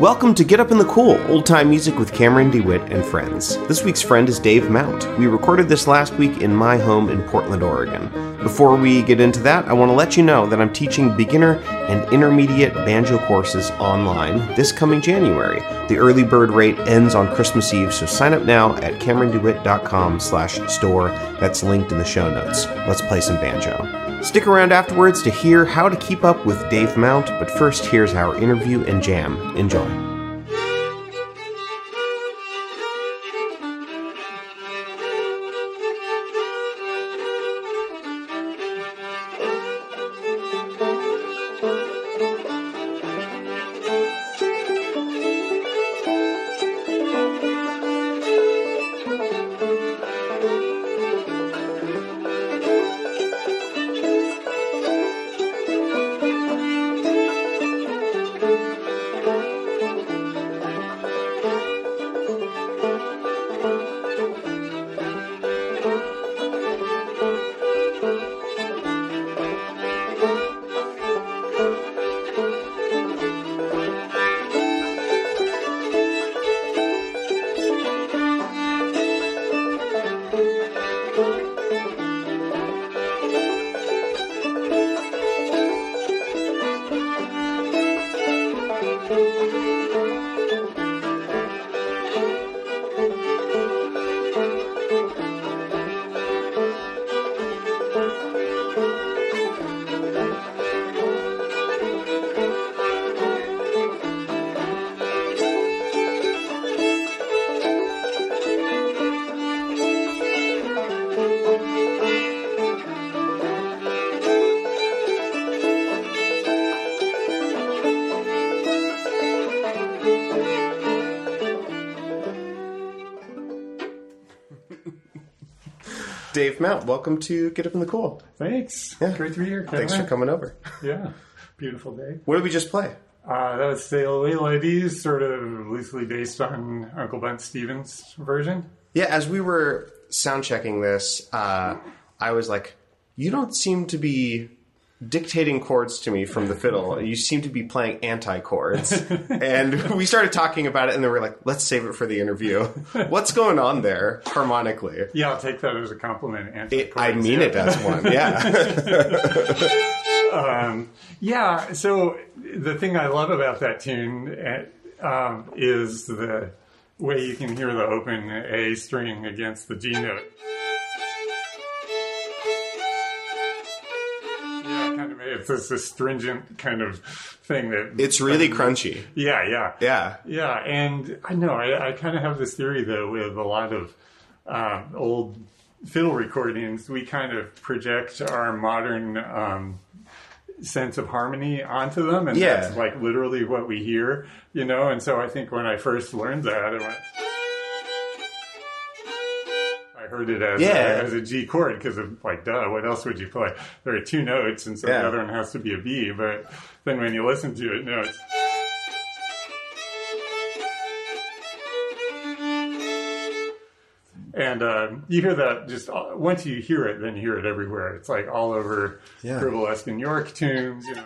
Welcome to Get Up in the Cool, old time music with Cameron DeWitt and friends. This week's friend is Dave Mount. We recorded this last week in my home in Portland, Oregon. Before we get into that, I want to let you know that I'm teaching beginner and intermediate banjo courses online this coming January. The early bird rate ends on Christmas Eve, so sign up now at CameronDeWitt.com slash store. That's linked in the show notes. Let's play some banjo. Stick around afterwards to hear how to keep up with Dave Mount, but first, here's our interview and jam. Enjoy. Dave Mount, welcome to Get Up in the Cool. Thanks. Yeah. Great to be here. Thanks for coming over. Yeah. Beautiful day. What did we just play? Uh, that was Sail Away Ladies, sort of loosely based on Uncle Bunt Stephens' version. Yeah, as we were sound checking this, uh, I was like, "You don't seem to be dictating chords to me from the fiddle. You seem to be playing anti chords." and we started talking about it, and then we are like, "Let's save it for the interview." What's going on there harmonically? Yeah, I'll take that as a compliment. It, I mean it as one. Yeah, Um, yeah, so the thing I love about that tune uh, um, is the way you can hear the open A string against the G note. It's this astringent kind of thing that it's really crunchy. Yeah, yeah, Yeah, yeah. And I know I, I kind of have this theory though with a lot of um, old fiddle recordings. We kind of project our modern um, sense of harmony onto them, and Yeah. that's like literally what we hear, you know. And so I think when I first learned that, I went. Heard it as, Yeah. a, as a G chord because of like, duh, what else would you play? There are two notes, and so Yeah. the other one has to be a B. But then when you listen to it, no, it's And uh, you hear that just uh, once you hear it, then you hear it everywhere. It's like all over Yeah. Frivolesque in York tunes, you know.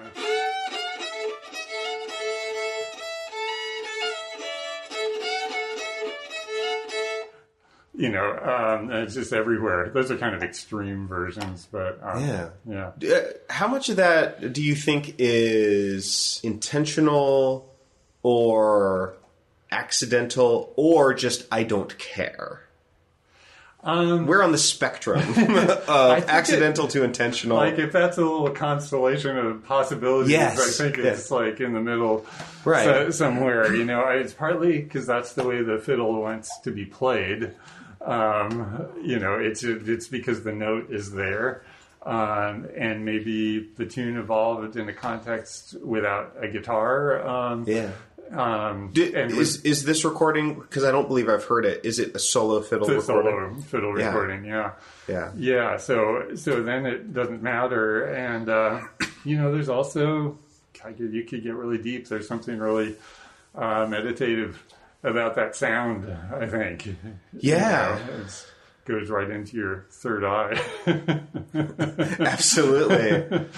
You know, um, it's just everywhere. Those are kind of extreme versions, but um, Yeah. yeah. Uh, How much of that do you think is intentional or accidental or just I don't care? Um, We're on the spectrum of think it- accidental to intentional. like if that's a little constellation of possibilities, Yes, I think it's like in the middle, Right. so- somewhere. You know, it's partly because that's the way the fiddle wants to be played. Um, you know, it's it's because the note is there, um, and maybe the tune evolved in a context without a guitar. Um, yeah. um, and is is this recording? Because I don't believe I've heard it. Is it a solo fiddle with recording? solo fiddle Yeah. recording, yeah. Yeah. Yeah, so so then it doesn't matter, and uh, you know, there's also you could get really deep. There's something really uh, meditative about that sound. I think. Yeah. You know, it's- goes right into your third eye. Absolutely.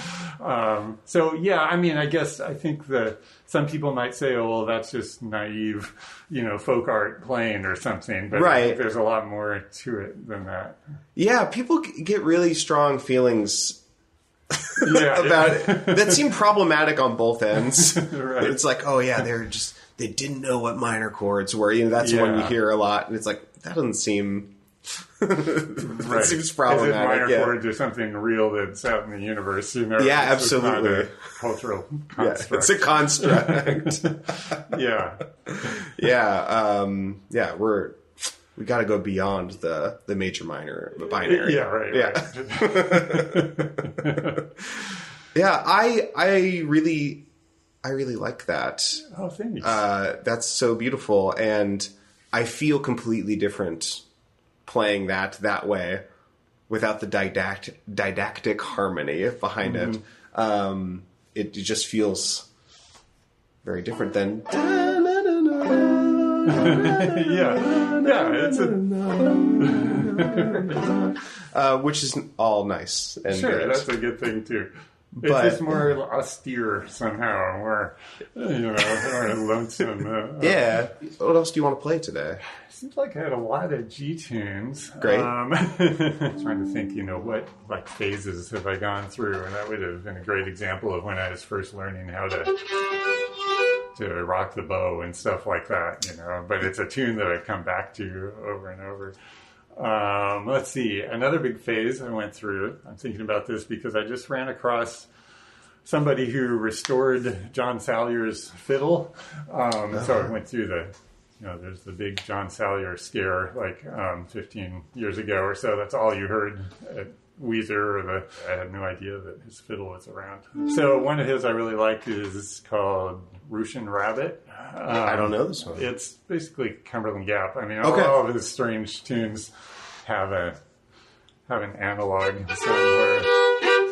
um, so yeah, I mean, I guess I think that some people might say, "Oh, well, that's just naive, you know, folk art playing or something." But Right. there's a lot more to it than that. Yeah, people get really strong feelings Yeah, about it that seem problematic on both ends. Right. It's like, oh yeah, they're just they didn't know what minor chords were. You know, that's the one you hear a lot, and it's like that doesn't seem. Right. That seems As if problematic. minor Yeah. chords are something real that's out in the universe, you know. Yeah, it's absolutely. cultural Yeah, construct. it's a construct. yeah. yeah, um, yeah, we're we got to go beyond the the major minor binary. Yeah, right. Yeah. right. Yeah, I I really I really like that. oh, thanks. Uh, that's so beautiful, and I feel completely different playing that that way without the didactic didactic harmony behind it. Um, it just feels very different than. yeah. Yeah, it's a Uh, which is all nice and sure, good. that's a good thing too. It's But- just more austere somehow, more you know, more lonesome. Uh, yeah. What else do you want to play today? Seems like I had a lot of G tunes. Great. Um, trying to think, you know, what like phases have I gone through, and that would have been a great example of when I was first learning how to to rock the bow and stuff like that. You know, but it's a tune that I come back to over and over. Um, let's see, another big phase I went through. I'm thinking about this because I just ran across somebody who restored John Salyer's fiddle. Um, So I went through the, you know, there's the big John Salyer scare like um, 15 years ago or so. That's all you heard at Weiser. Or the, I had no idea that his fiddle was around. So one of his I really like is called Russian Rabbit. Um, I don't know this one. It's basically Cumberland Gap. I mean, all, Okay. all of his strange tunes have a have an analog sound where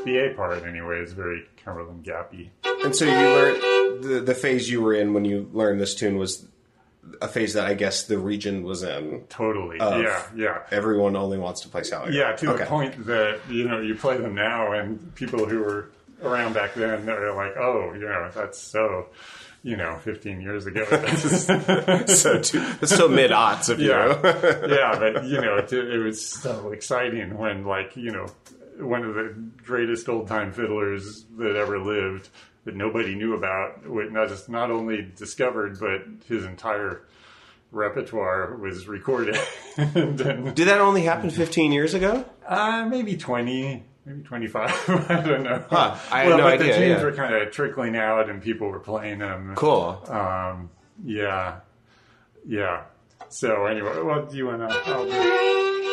the A part anyway is very Cumberland Gappy. And so you learned the the phase you were in when you learned this tune was a phase that I guess the region was in. Totally. Yeah, yeah. Everyone only wants to play Sally. Yeah, to Okay. the point that, you know, you play them now and people who were around back then are like, oh, you know, that's so, you know, 15 years ago. so too, still mid aughts of you. Yeah, yeah, but you know, it, it was so exciting when, like, you know, one of the greatest old time fiddlers that ever lived that nobody knew about, was not just not only discovered, but his entire repertoire was recorded. and then, Did that only happen 15 years ago? uh, maybe twenty. Maybe twenty-five. I don't know. Huh, I had well, no but idea, The tunes yeah. were kind of trickling out, and people were playing them. Cool. Um, yeah, yeah. So anyway, well, do you want to?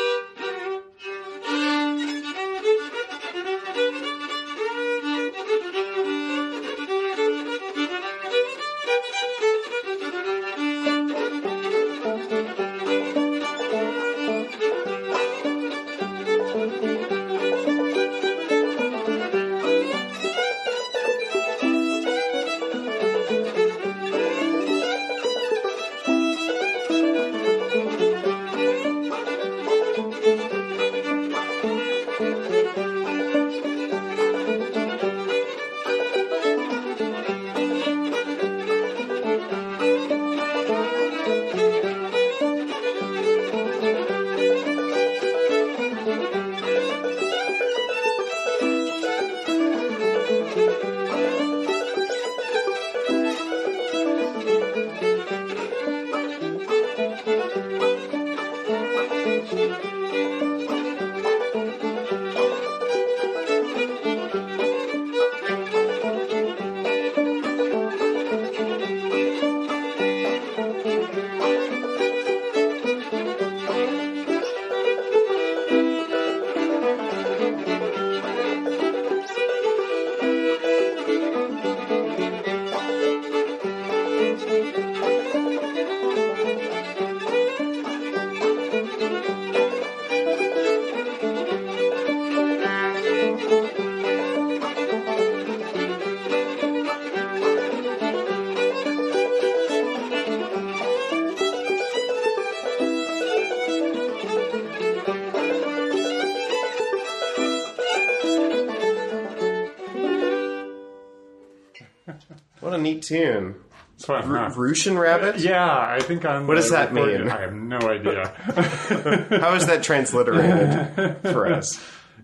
Tune. It's fun, R- huh? Russian rabbit. Yeah, I think I'm. What does that mean? I have no idea. How is that transliterated for us?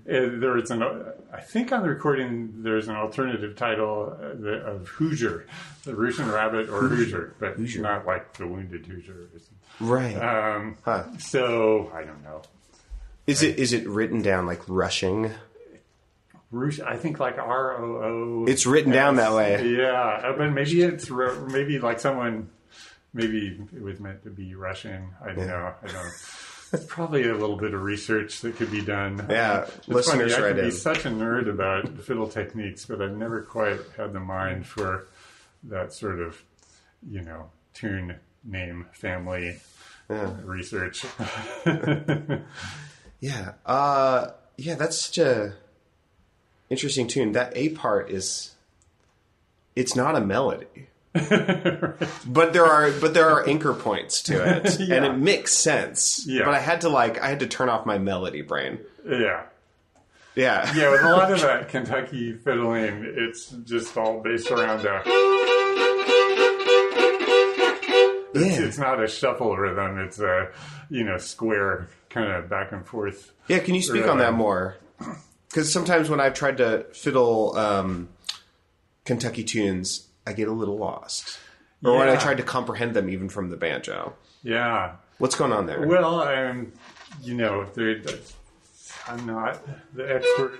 Uh, there is an. I think on the recording there's an alternative title uh, of Hoosier, the Russian rabbit or Hoosier, but not like the wounded Hoosier. Right. Um, Huh. So I don't know. Is it is it written down like rushing? Rush, I think like R O O. It's written down that way. Yeah, uh, but maybe it's maybe like someone maybe it was meant to be Russian. I don't know. I don't. It's probably a little bit of research that could be done. Yeah, It's listeners funny, I could be such a nerd about fiddle techniques, but I've never quite had the mind for that sort of, you know, tune name family Yeah. research. Yeah. Uh, yeah, that's such a interesting tune. That A part is it's not a melody. But there are but there are anchor points to it. And it makes sense. Yeah. But I had to like I had to turn off my melody brain. yeah. Yeah. Yeah, with a lot of that Kentucky fiddling, it's just all based around a. It's, Yeah. it's not a shuffle rhythm. It's a, you know, square kind of back and forth. Yeah, can you speak on that more? Because sometimes when I've tried to fiddle um, Kentucky tunes, I get a little lost. Or when I Yeah. tried to comprehend them even from the banjo. Yeah. What's going on there? Well, um, you know, I'm not the expert.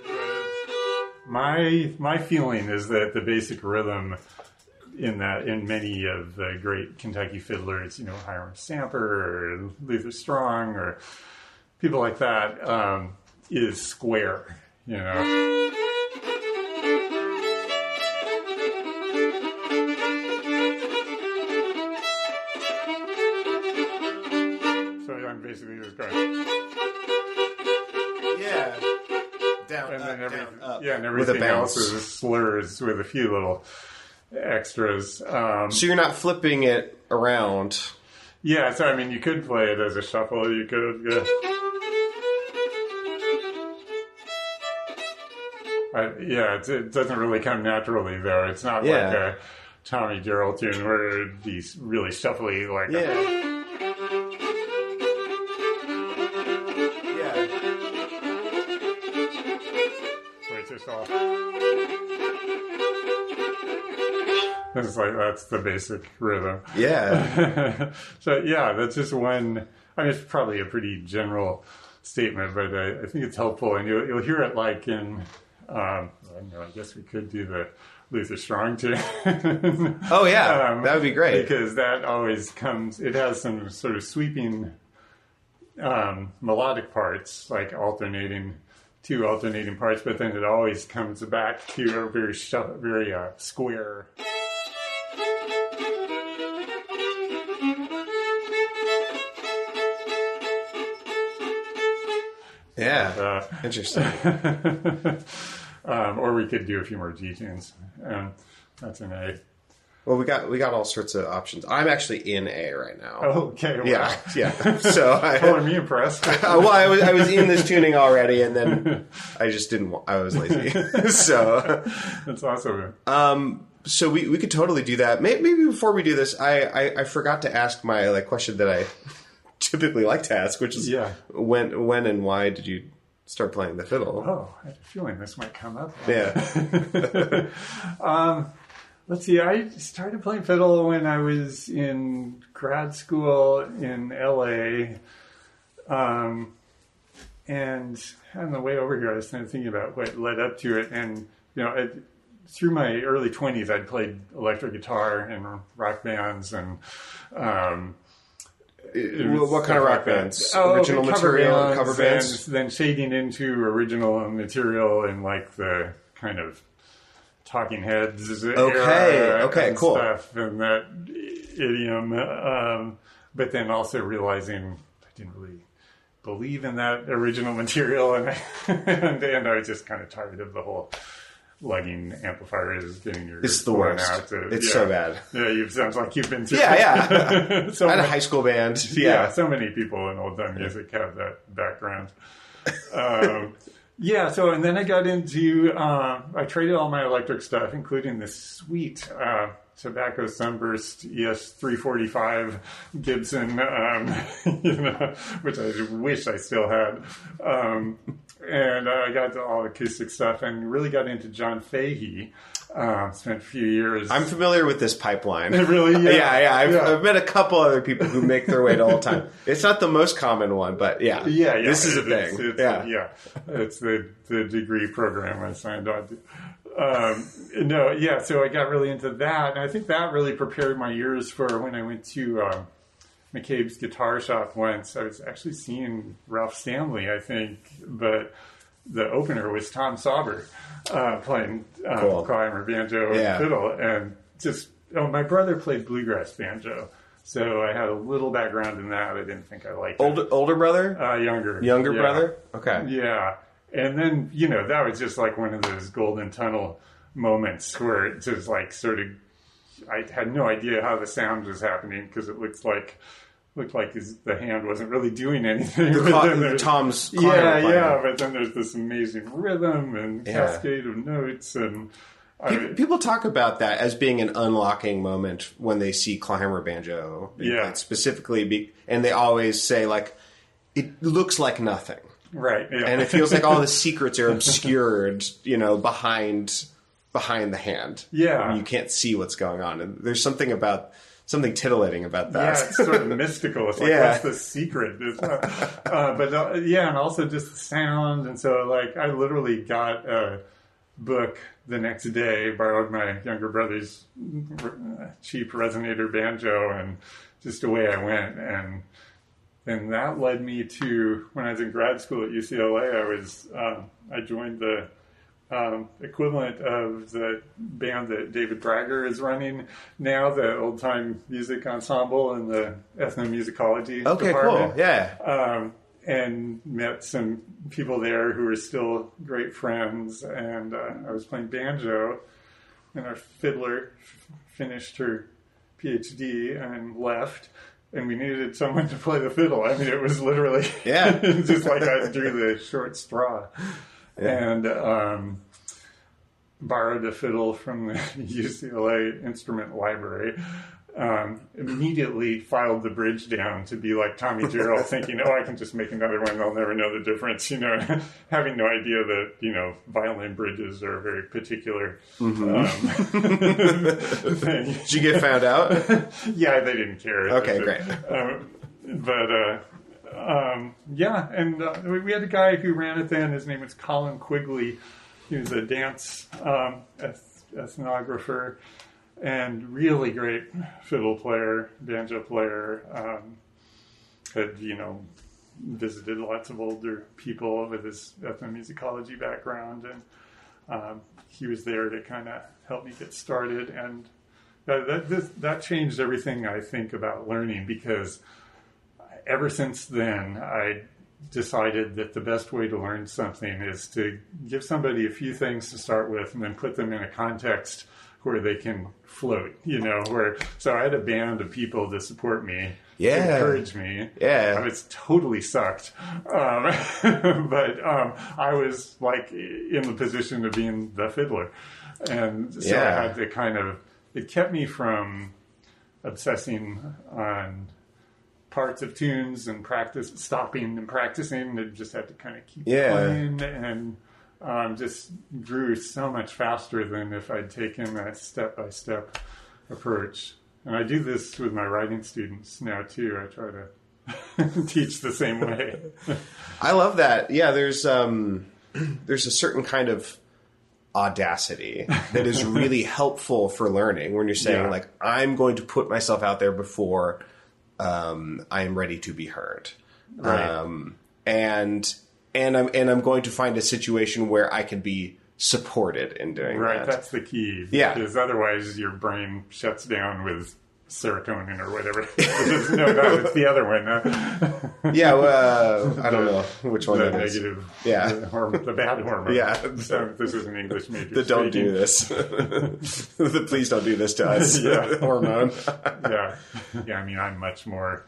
My my feeling is that the basic rhythm in that in many of the great Kentucky fiddlers, you know, Hiram Stamper or Luther Strong or people like that, um, is square. You know. So I'm basically just going. yeah. Down, and then up, every, down, up. yeah, and With a everything else is slurs with a few little extras. Um, So you're not flipping it around. yeah, so I mean, you could play it as a shuffle. You could. Uh, I, yeah, it's, it doesn't really come naturally though. It's not like a Tommy Jarrell tune where it'd be really shuffly, like Yeah. Yeah. where it's just all. It's like that's the basic rhythm. Yeah. so yeah, that's just one. I mean, it's probably a pretty general statement, but I, I think it's helpful, and you'll, you'll hear it like in. Um, I know. I guess we could do the Luther Strong tune. Oh yeah. Um, that would be great. because that always comes. It has some sort of sweeping um, melodic parts, like alternating two alternating parts, but then it always comes back to a very very uh, square. Yeah. Uh, Interesting. um, or we could do a few more G tunes. Um, that's an A. Well, we got we got all sorts of options. I'm actually in A right now. Okay. Well, Yeah, yeah. So I, Color me impressed. Uh, well, I was I was in this tuning already, and then I just didn't. I was lazy. so, That's awesome. um, so we, we could totally do that. Maybe before we do this, I, I, I forgot to ask my like question that I typically like to ask, which is Yeah. when when and why did you start playing the fiddle? Oh, I had a feeling this might come up. Yeah, Let's see. I started playing fiddle when I was in grad school in LA. Um, and on the way over here, I was kind of thinking about what led up to it. And, you know, I, through my early 20s, I'd played electric guitar in rock bands and. Um, Well, what kind of rock bands? Oh, Original okay, cover material, bands, cover bands? and then shading into original material and like the kind of Talking Heads Okay, era okay, and cool. stuff and that idiom. Um, but then also realizing I didn't really believe in that original material, and and, and I was just kind of tired of the whole lugging amplifiers, is getting your it's the worst. out. to- it's yeah. so bad. Yeah, you sounds like you've been through. Yeah, yeah. so I had a high school band. yeah. Yeah, so many people in old time music have that background. um, yeah, so and then I got into uh, I traded all my electric stuff, including this sweet uh, tobacco sunburst ES three forty five Gibson, um, you know, which I wish I still had. Um, and I got to all acoustic stuff and really got into John Fahey. Um, spent a few years. I'm familiar with this pipeline. really, yeah, yeah, yeah. I've, Yeah. I've met a couple other people who make their way to old time. It's not the most common one, but yeah, yeah, yeah. this is a It's- thing. It's, yeah. yeah, it's the the degree program I signed on to. Um, no, yeah. So I got really into that, and I think that really prepared my ears for when I went to um, McCabe's guitar shop once. I was actually seeing Ralph Stanley, I think, but the opener was Tom Sauber uh, playing um, Cool. clawhammer, banjo, Yeah. and fiddle, and just oh, my brother played bluegrass banjo. So I had a little background in that. I didn't think I liked it. Older older brother, Uh, younger. younger Yeah. brother. Okay. Yeah. And then, you know, that was just like one of those golden tunnel moments where it just like sort of, I had no idea how the sound was happening because it looked like, looked like his, the hand wasn't really doing anything. The But cla- then Tom's yeah, yeah. But then there's this amazing rhythm and Yeah. cascade of notes and, I, People, people talk about that as being an unlocking moment when they see clawhammer banjo, Yeah. specifically, be, and they always say like, "It looks like nothing," right. Yeah. and it feels like all the secrets are obscured, you know, behind behind the hand. Yeah. You can't see what's going on, and there's something about something titillating about Yeah, that. it's sort of mystical. It's like, Yeah. what's the secret? Not, uh, but uh, yeah, and also just the sound. And so, like, I literally got a book the next day, borrowed my younger brother's uh, cheap resonator banjo, and just away I went. And and that led me to when I was in grad school at UCLA. I was um, I joined the um, equivalent of the band that David Bragger is running now, the old time music ensemble in the ethnomusicology Okay, department. cool. Yeah. Um, and met some people there who were still great friends. And uh, I was playing banjo, and our fiddler f- finished her PhD and left. And we needed someone to play the fiddle. I mean, it was literally Yeah. just like I drew the short straw and um, borrowed a fiddle from the UCLA instrument library. Um, immediately filed the bridge down to be like Tommy Jarrell, thinking, "Oh, I can just make another one; they'll never know the difference." You know, having no idea that you know violin bridges are a very particular um, thing. Did you get found out? Yeah, they didn't care. Okay, great. um, but uh, um, yeah, and uh, we we had a guy who ran it then. His name was Colin Quigley. He was a dance um, eth- ethnographer and really great fiddle player, banjo player. Um, had you know visited lots of older people with his ethnomusicology background, and um, he was there to kind of help me get started. And that that, this, that changed everything I think about learning because ever since then I decided that the best way to learn something is to give somebody a few things to start with and then put them in a context where they can float, you know, where so I had a band of people to support me, Yeah. to encourage me. Yeah. I was totally sucked. Um, but um, I was like in the position of being the fiddler. And so Yeah. I had to kind of, it kept me from obsessing on parts of tunes and practice, stopping and practicing. It just had to kind of keep Yeah. playing and um, just grew so much faster than if I'd taken that step by step approach. And I do this with my writing students now too. I try to teach the same way. I love that. Yeah, there's um, there's a certain kind of audacity that is really helpful for learning when you're saying Yeah. like I'm going to put myself out there before um, I am ready to be heard, Right. um, and and I'm and I'm going to find a situation where I can be supported in doing Right, that. that's the key. Yeah. Because otherwise your brain shuts down with serotonin or whatever. no, no, it's the other one. huh? yeah, well, uh, I don't know which one the it is. negative, Yeah. the, horm- the bad hormone. Yeah. So this is an English major. The don't do this. the please don't do this to us. Yeah. Hormone. yeah, yeah. I mean, I'm much more,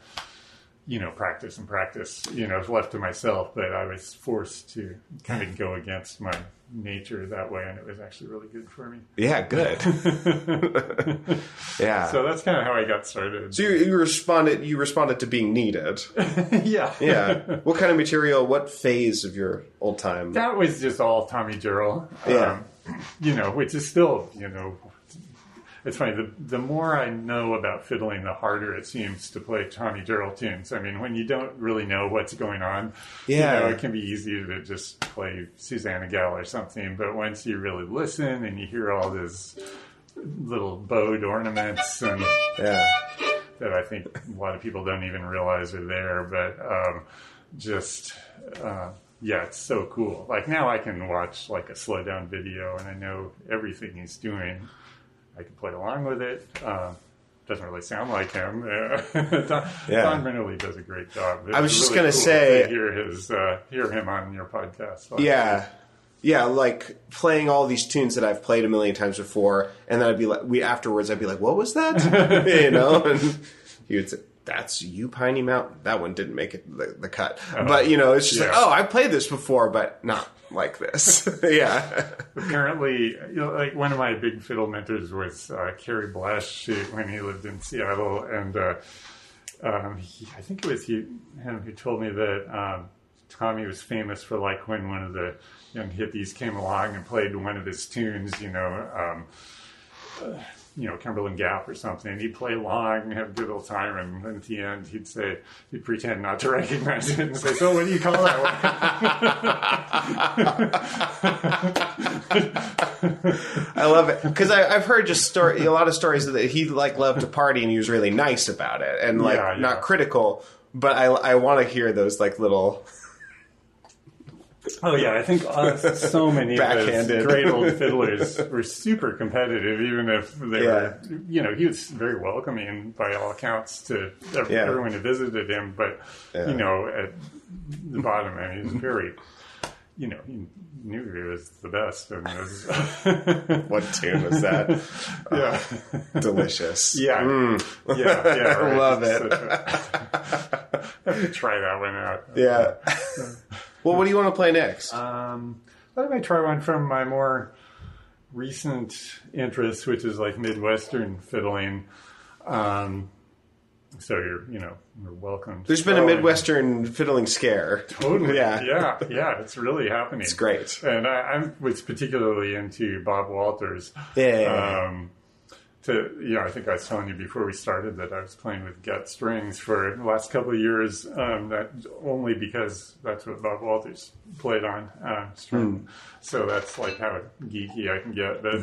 you know, practice and practice, you know, left to myself, but I was forced to kind of go against my nature that way, and it was actually really good for me. Yeah, good. yeah. So that's kind of how I got started. So you, you responded. You responded to being needed. yeah, Yeah. what kind of material? What phase of your old time? that was just all Tommy Jarrell. Yeah. Um, you know, which is still, you know, it's funny. The the more I know about fiddling, the harder it seems to play Tommy Jarrell tunes. I mean, when you don't really know what's going on, Yeah. you know, it can be easy to just play Susanna Gal or something. But once you really listen and you hear all these little bowed ornaments and Yeah. that I think a lot of people don't even realize are there. But um, just uh, yeah, it's so cool. Like now, I can watch like a slow down video and I know everything he's doing. I can play along with it. Uh, doesn't really sound like him. Don, Yeah. Don Rennerly does a great job. I was just really gonna say- to hear his uh, hear him on your podcast. Yeah. Yeah, like playing all these tunes that I've played a million times before, and then I'd be like, we afterwards, I'd be like, "What was that?" you know, and he would say, "That's you, Piney Mountain." That one didn't make it the, the cut, but you know, it's just like, "Oh, I played this before, but not like this." yeah, apparently, you know, like one of my big fiddle mentors was uh, Kerry Blech when he lived in Seattle, and uh, um, he, I think it was he, him who told me that um, Tommy was famous for like when one of the young hippies came along and played one of his tunes, you know. Um, you know, Cumberland Gap or something. He'd play along and have a good old time, and then at the end, he'd say, he'd pretend not to recognize it and say, "So, what do you call that one?" I love it because I've heard just story a lot of stories that he like loved to party and he was really nice about it and like Yeah, yeah. not critical. But I I want to hear those like little Oh yeah, I think uh, so many of those great old fiddlers were super competitive, even if they Yeah. were. You know, he was very welcoming by all accounts to ev- Yeah. everyone who visited him. But Yeah. you know, at the bottom, I mean, he was very. You know, he knew he was the best, and was, what tune was that? yeah, Delicious. yeah, yeah, yeah. Right. Love it. Such a- I have to try that one out. Yeah. Well, what do you want to play next? Um, I might try one from my more recent interest, which is like Midwestern fiddling. Um, so you're, you know, you're welcome. There's been a Midwestern fiddling scare. Totally. Yeah. Yeah. Yeah. It's really happening. It's great. And I, I was particularly into Bob Walters. Yeah. Um, to you know, I think I was telling you before we started that I was playing with gut strings for the last couple of years. Um, that only because that's what Bob Walters played on uh, string. So that's like how geeky I can get, but.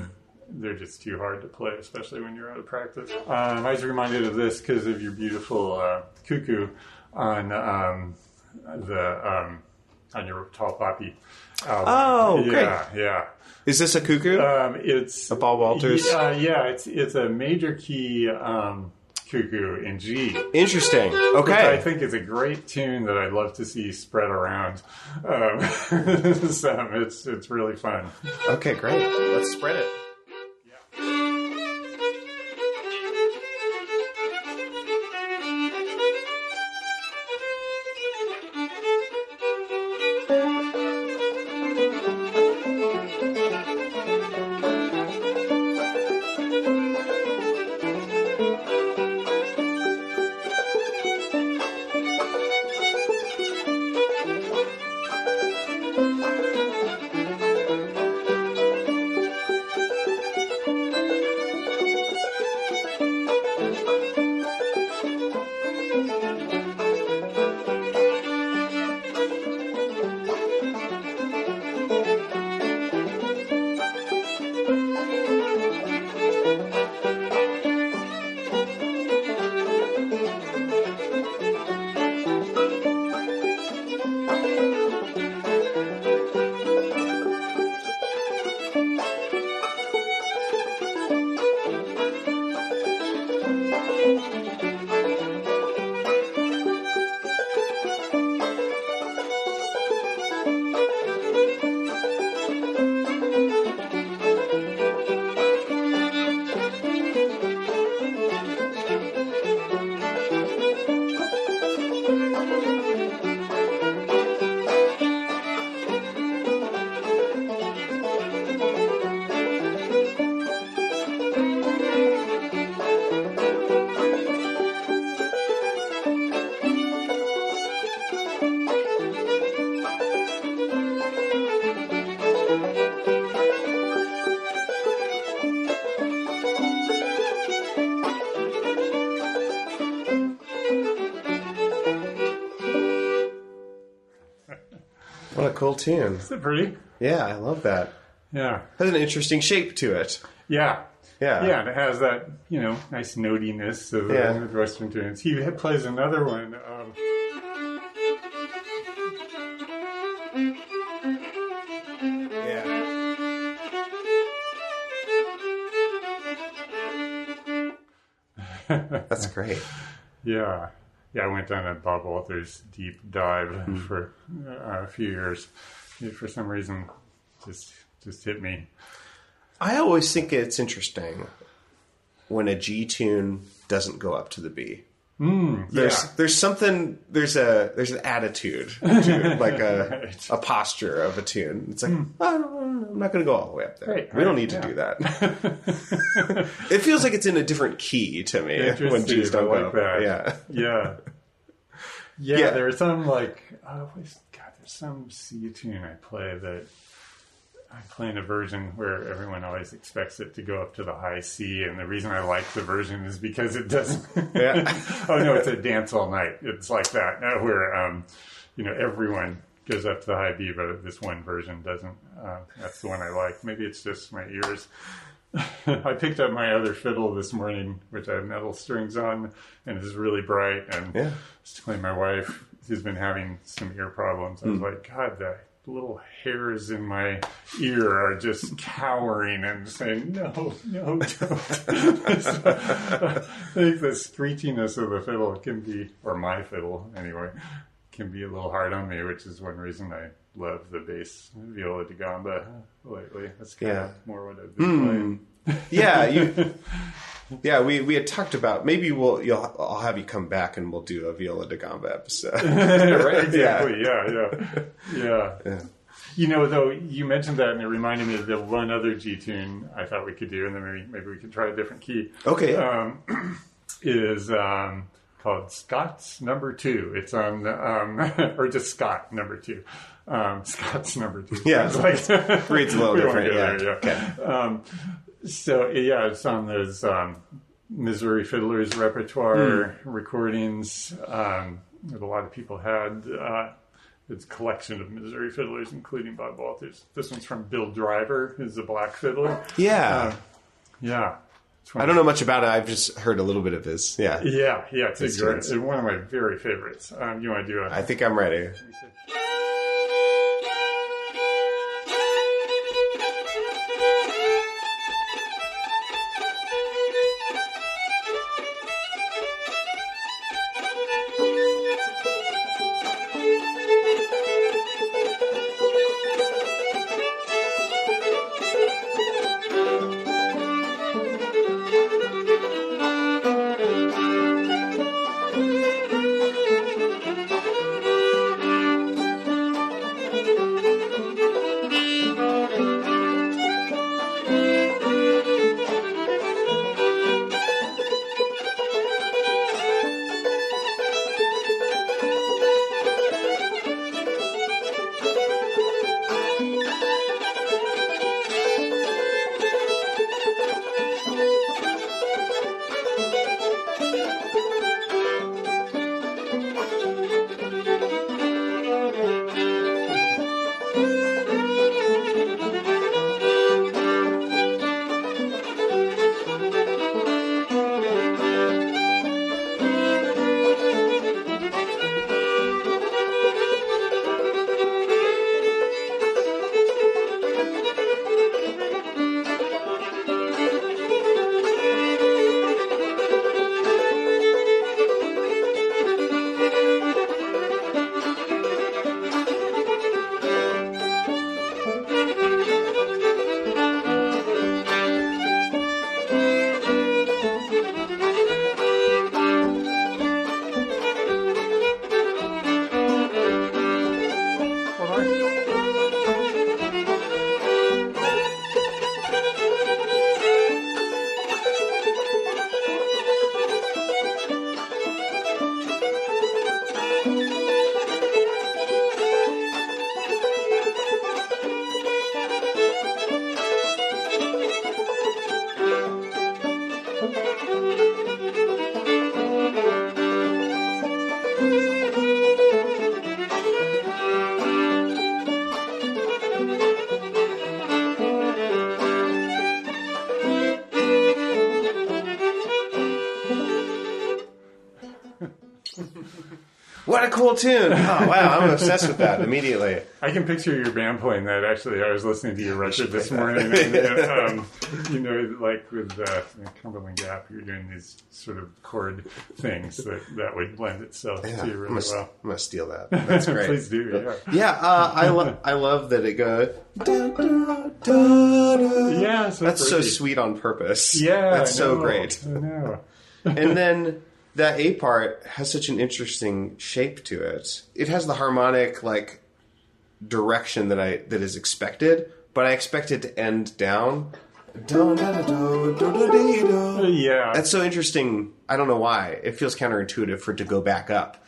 They're just too hard to play, especially when you're out of practice. Um, I was reminded of this because of your beautiful uh, cuckoo on um, the um, on your tall poppy album. Oh, great. yeah, yeah. Is this a cuckoo? Um, it's A Bob Walters? Uh, yeah, it's it's a major key um, cuckoo in G. Interesting. Which I think it's a great tune that I'd love to see spread around. Um, so it's it's really fun. Okay, great. Let's spread it. Tune. Is it pretty? Yeah, I love that. Yeah. Has an interesting shape to it. Yeah. Yeah. Yeah, and it has that, you know, nice notiness of Yeah. the Midwestern tunes. He plays another one. Um, Yeah. That's great. yeah. Yeah, I went down a Bob Walters deep dive Hmm. for uh, a few years. It, for some reason, just just hit me. I always think it's interesting when a G tune doesn't go up to the B. Hmm, there's yeah. there's something there's a there's an attitude to like a Right. a posture of a tune. It's like hmm. "I don't- I'm not going to go all the way up there. Right, we don't right, need to do that. it feels like it's in a different key to me when G's don't I go like up. that. Yeah. Yeah. Yeah, Yeah. there's some like oh, there's some C tune I play that I'm playing a version where everyone always expects it to go up to the high C, and the reason I like the version is because it doesn't. Yeah. oh no, it's a dance all night. It's like that where um, you know everyone goes up to the high B, but this one version doesn't. Uh, that's the one I like. Maybe it's just my ears. I picked up my other fiddle this morning, which I have metal strings on, and it's really bright. And Yeah. just telling my wife, who's been having some ear problems, I was Hmm. like, God, the little hairs in my ear are just cowering and saying, No, no, don't. I think the screechiness of the fiddle can be, or my fiddle anyway, can be a little hard on me, which is one reason I love the bass viola da gamba lately. That's kind Yeah. of more what I've been playing. Yeah, you. Yeah, we, we had talked about maybe we'll you'll I'll have you come back and we'll do a viola da gamba episode. right, exactly. Yeah, yeah, yeah. Yeah. You know, though, you mentioned that, and it reminded me of the one other G tune I thought we could do, and then maybe maybe we could try a different key. Okay. Um, is um, called Scott's Number Two. It's on, um, or just Scott Number Two. Um, Scott's Number Two. Yeah. Sounds like Reads a little we don't wanna different, go there, yeah. Um, so yeah, it's on those um, Missouri Fiddlers repertoire Hmm. recordings um, that a lot of people had. Uh, it's a collection of Missouri fiddlers, including Bob Walters. This one's from Bill Driver, who's a black fiddler. yeah. Yeah. I don't know much about it. I've just heard a little bit of his. Yeah. Yeah, yeah, it's, great, it's one of my very favorites. Um, you want to do it? a? I think I'm ready. What a cool tune! Oh wow, I'm obsessed with that immediately. I can picture your band playing that. Actually, I was listening to your record this morning, and, uh, um, you know, like with uh, Cumberland Gap, you're doing these sort of chord things that that would lend itself Yeah, to you I'm, really gonna, well. I'm gonna steal that. That's great. Please do, yeah. Yeah, uh, I love I love that it goes. da, da, da, da. Yeah, so That's so sweet on purpose. Yeah, that's so great. I know. and then that A part has such an interesting shape to it. It has the harmonic like direction that I that is expected, but I expect it to end down. Yeah, That's so interesting. I don't know why. It feels counterintuitive for it to go back up.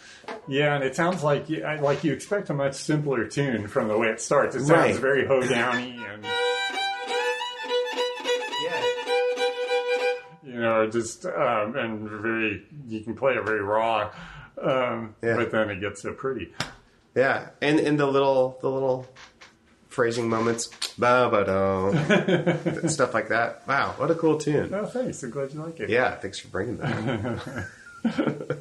yeah, and it sounds like you, like you expect a much simpler tune from the way it starts. It sounds Right. very hoedowny and you know just um, and very you can play it very raw, um, Yeah. but then it gets so pretty. Yeah, and and the little the little phrasing moments, ba ba stuff like that. Wow, what a cool tune! Oh, thanks. I'm glad you like it. Yeah, thanks for bringing that.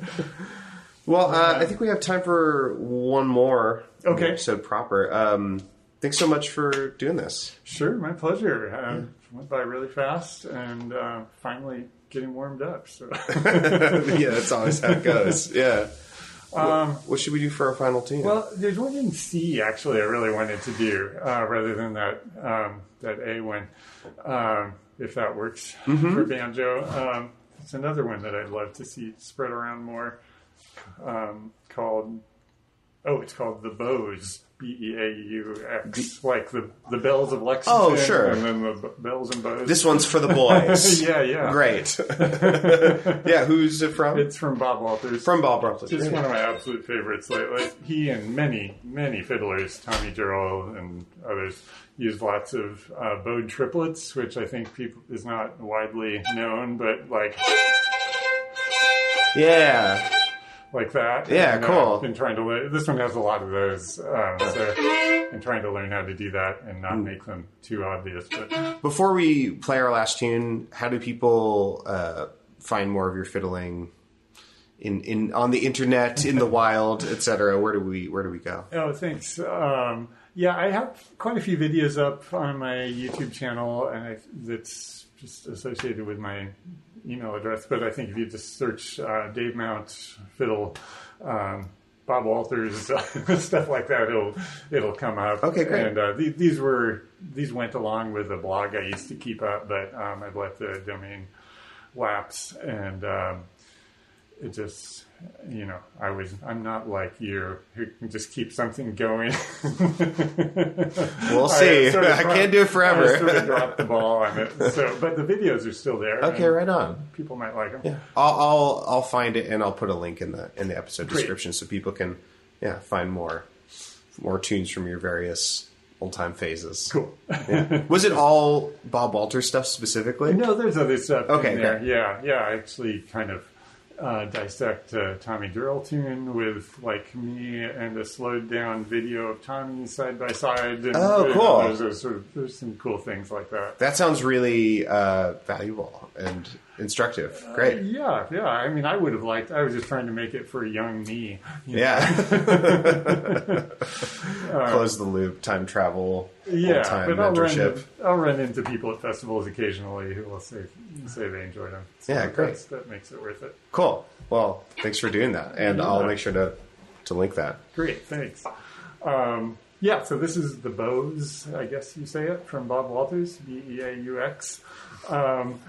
well, uh, I think we have time for one more Okay. episode proper. Um, thanks so much for doing this. Sure, my pleasure. Uh, Went by really fast, and uh, finally getting warmed up. So. yeah, that's always how it goes. Yeah. Um, What should we do for our final tune? Well, there's one in C actually I really wanted to do uh, rather than that um, that A one, um, if that works for banjo. Um, it's another one that I'd love to see spread around more. Um, called oh, it's called the Bows. B E A U X, like the the bells of Lexington, Oh, sure. and then the b- bells and bows. this one's for the boys. yeah, yeah, Great. yeah, who's it from? It's from Bob Walters. from Bob Roethlisberger. Just one of my absolute favorites. Like he and many, many fiddlers, Tommy Jarrell and others, use lots of uh, bowed triplets, which I think people is not widely known, but like Yeah. Like that. Yeah, And, uh, cool. been trying to learn. This one has a lot of those, um, so I'm trying to learn how to do that and not make them too obvious. But Before we play our last tune, how do people uh, find more of your fiddling in, in on the internet, in the wild, etc.? Where do we where do we go? Oh, thanks. Um, yeah, I have quite a few videos up on my YouTube channel, and I, that's just associated with my email address. But I think if you just search uh, Dave Mount Fiddle, um, Bob Walters, stuff like that, it'll it'll come up. Okay, great. And uh, these, these were these went along with the blog I used to keep up, but um, I've let the domain lapse, and um, it just you know i was i'm not like you who can just keep something going We'll see. sort of I can't do it forever. I sort of dropped the ball on it so but the videos are still there Okay, right on. people might like them I'll, I'll I'll find it and I'll put a link in the in the episode Great. description so people can yeah find more more tunes from your various old time phases. cool yeah. Was it all Bob Walter stuff specifically? no there's other stuff Okay, in there great. yeah yeah i actually kind of uh, dissect uh, Tommy Jarrell tune with like me and a slowed down video of Tommy side by side. And, Oh, cool. there's, there's sort of there's some cool things like that. That sounds really uh, valuable and instructive. Great. Yeah, yeah. I mean, I would have liked. I was just trying to make it for a young me. you. Yeah. Close the loop, time travel, yeah. But I'll run, into, I'll run into people at festivals occasionally who will say say they enjoyed them. So Yeah, great. That makes it worth it. Cool. Well, thanks for doing that, and I'll make sure to to link that. Great, thanks. Um, yeah, so this is the Bows, I guess you say it, from Bob Walters, B E A U X. Um,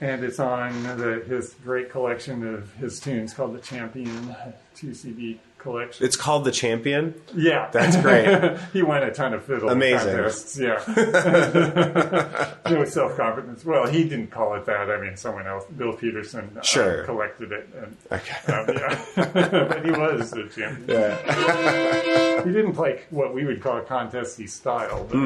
and it's on the, his great collection of his tunes called the Champion 2 CD collection. It's called the Champion. Yeah, That's great. he won a ton of fiddle Amazing. contests. Yeah, no self confidence. Well, he didn't call it that. I mean, someone else, Bill Peterson, uh, Sure. collected it. And, Okay. um, yeah, but he was the champion. Yeah. He didn't play what we would call a contesty style. But,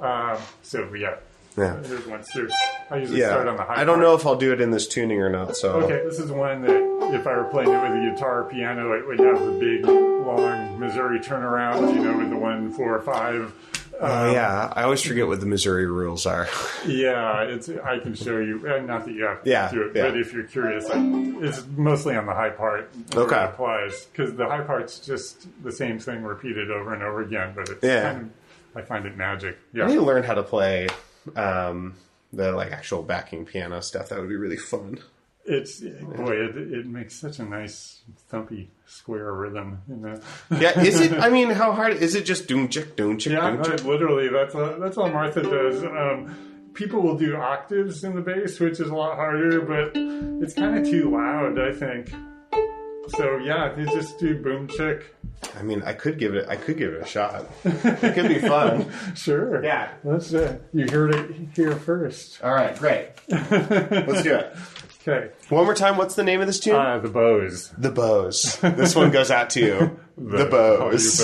um, so yeah, Yeah. here's one. So I usually start on the Yeah. high. I don't part. know if I'll do it in this tuning or not. So Okay, this is one that if I were playing it with a guitar or piano, it would have the big, long Missouri turnaround, you know, with the one, four, five, Oh yeah, I always forget what the Missouri rules are. Yeah, it's. I can show you. Uh, not that you have to Yeah, do it, yeah. but if you're curious, I, it's mostly on the high part. Okay. it applies because the high part's just the same thing repeated over and over again. But it's Yeah. kind of, I find it magic. I need Yeah, to learn how to play um, the like actual backing piano stuff. That would be really fun. it's boy, it, it makes such a nice thumpy square rhythm. You know? Yeah, is it? I mean, how hard is it? Just doom chick, doom chick, Yeah, doom chick. literally. That's uh that's all Martha does. Um, people will do octaves in the bass, which is a lot harder, but it's kind of too loud, I think. So yeah, you just do boom chick. I mean, I could give it. I could give it a shot. It could be fun. Sure. Yeah. That's it. You heard it here first. All right, great. Let's do it. Okay. One more time. What's the name of this tune? Uh, the bows. the Bows. This one goes out to you. The, all you Bows.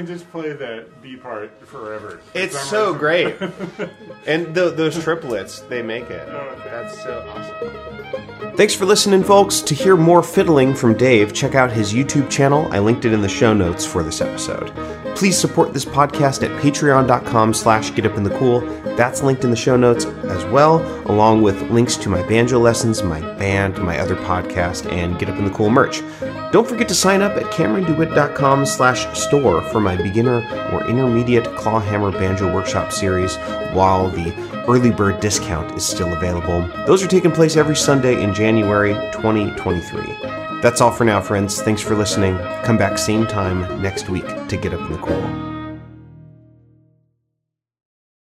Can just play that B part forever. It's so great. And tho- those triplets, they make it. Oh, okay. That's so awesome. Thanks for listening, folks. To hear more fiddling from Dave, check out his YouTube channel. I linked it in the show notes for this episode. Please support this podcast at patreon.com slash getupinthecool. That's linked in the show notes as well, along with links to my banjo lessons, my band, my other podcast, and Get Up in the Cool merch. Don't forget to sign up at camerondewitt.com slash store for my beginner or intermediate clawhammer banjo workshop series while the early bird discount is still available. Those are taking place every Sunday in January 2023. That's all for now, friends. Thanks for listening. Come back same time next week to Get Up in the Cool.